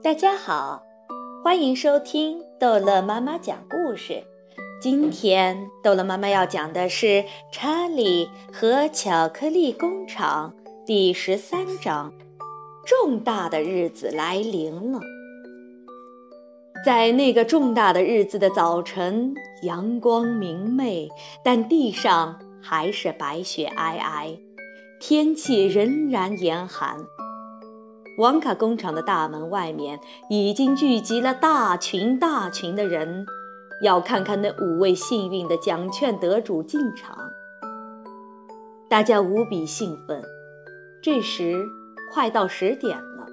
大家好，欢迎收听逗乐妈妈讲故事。今天逗乐妈妈要讲的是《查理和巧克力工厂》第十三章：重大的日子来临了。在那个重大的日子的早晨，阳光明媚，但地上还是白雪皑皑，天气仍然严寒。王卡工厂的大门外面已经聚集了大群大群的人，要看看那五位幸运的奖券得主进场。大家无比兴奋。这时快到十点了，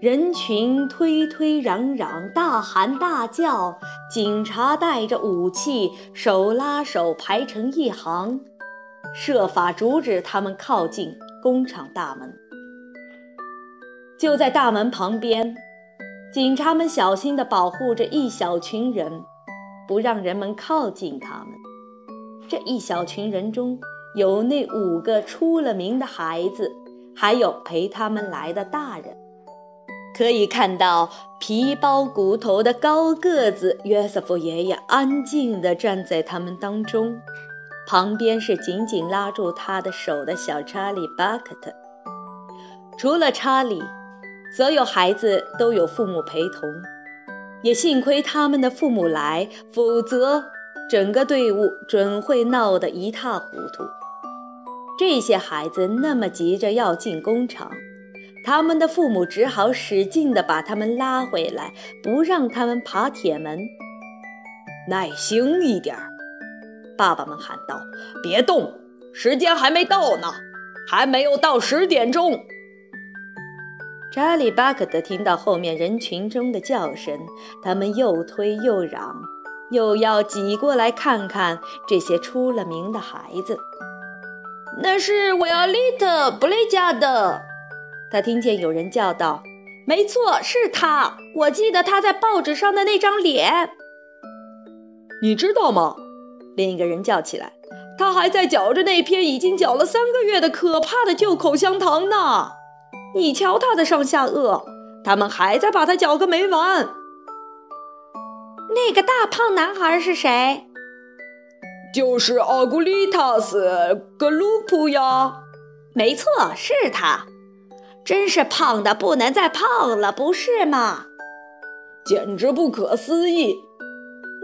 人群推推攘攘，大喊大叫，警察带着武器，手拉手排成一行，设法阻止他们靠近工厂大门。就在大门旁边，警察们小心地保护着一小群人，不让人们靠近他们。这一小群人中有那五个出了名的孩子，还有陪他们来的大人。可以看到皮包骨头的高个子约瑟夫爷爷安静地站在他们当中，旁边是紧紧拉住他的手的小查理·巴克特。除了查理。所有孩子都有父母陪同，也幸亏他们的父母来，否则整个队伍准会闹得一塌糊涂。这些孩子那么急着要进工厂，他们的父母只好使劲地把他们拉回来，不让他们爬铁门。耐心一点儿，爸爸们喊道：“别动，时间还没到呢，还没有到十点钟。”查理·巴克特听到后面人群中的叫声，他们又推又嚷，又要挤过来看看这些出了名的孩子。那是维奥利特·布雷家的，他听见有人叫道：“没错，是他！我记得他在报纸上的那张脸。”你知道吗？另一个人叫起来：“他还在嚼着那片已经嚼了三个月的可怕的旧口香糖呢。”你瞧他的上下颚，他们还在把他搅个没完。那个大胖男孩是谁？就是奥古丽塔斯·格鲁普呀。没错，是他。真是胖的不能再胖了，不是吗？简直不可思议。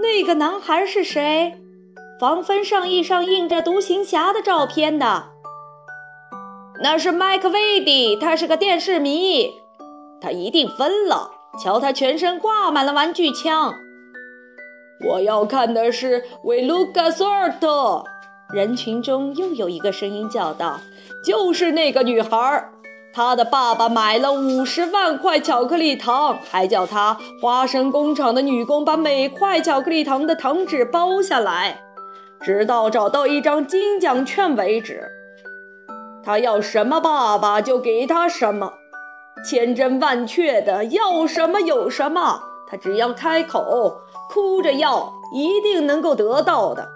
那个男孩是谁？防风上衣上印着独行侠的照片的。那是麦克维迪，他是个电视迷，他一定疯了。瞧，他全身挂满了玩具枪。我要看的是维卢卡索尔特。人群中又有一个声音叫道：“就是那个女孩，她的爸爸买了五十万块巧克力糖，还叫她花生工厂的女工把每块巧克力糖的糖纸包下来，直到找到一张金奖券为止。”他要什么，爸爸就给他什么，千真万确的要什么有什么。他只要开口，哭着要，一定能够得到的。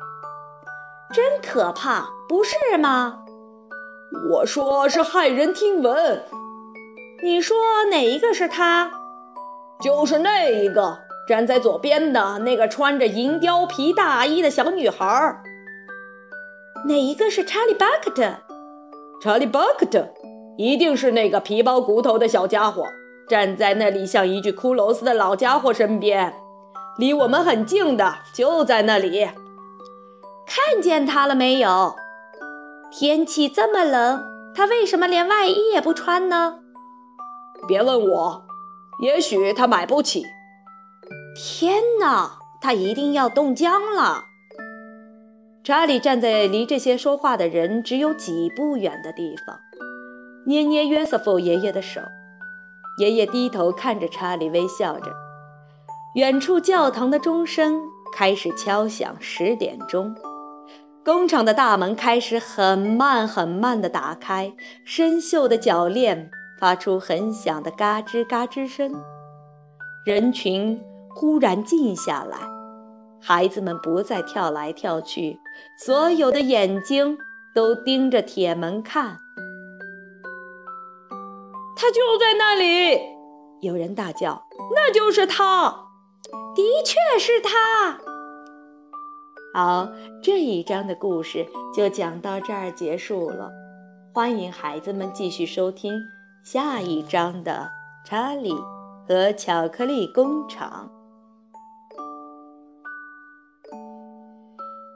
真可怕，不是吗？我说是骇人听闻。你说哪一个是他？就是那一个站在左边的那个穿着银貂皮大衣的小女孩。哪一个是查理·巴克特？查理·巴克特，一定是那个皮包骨头的小家伙，站在那里像一具骷髅似的老家伙身边，离我们很近的，就在那里。看见他了没有？天气这么冷，他为什么连外衣也不穿呢？别问我，也许他买不起。天哪，他一定要冻僵了。查理站在离这些说话的人只有几步远的地方，捏捏约瑟夫爷爷的手。爷爷低头看着查理，微笑着。远处教堂的钟声开始敲响十点钟，工厂的大门开始很慢很慢地打开，生锈的铰链发出很响的嘎吱嘎吱声。人群忽然静下来。孩子们不再跳来跳去，所有的眼睛都盯着铁门看。他就在那里！有人大叫：“那就是他！的确是他！”好，这一章的故事就讲到这儿结束了。欢迎孩子们继续收听下一章的《查理和巧克力工厂》。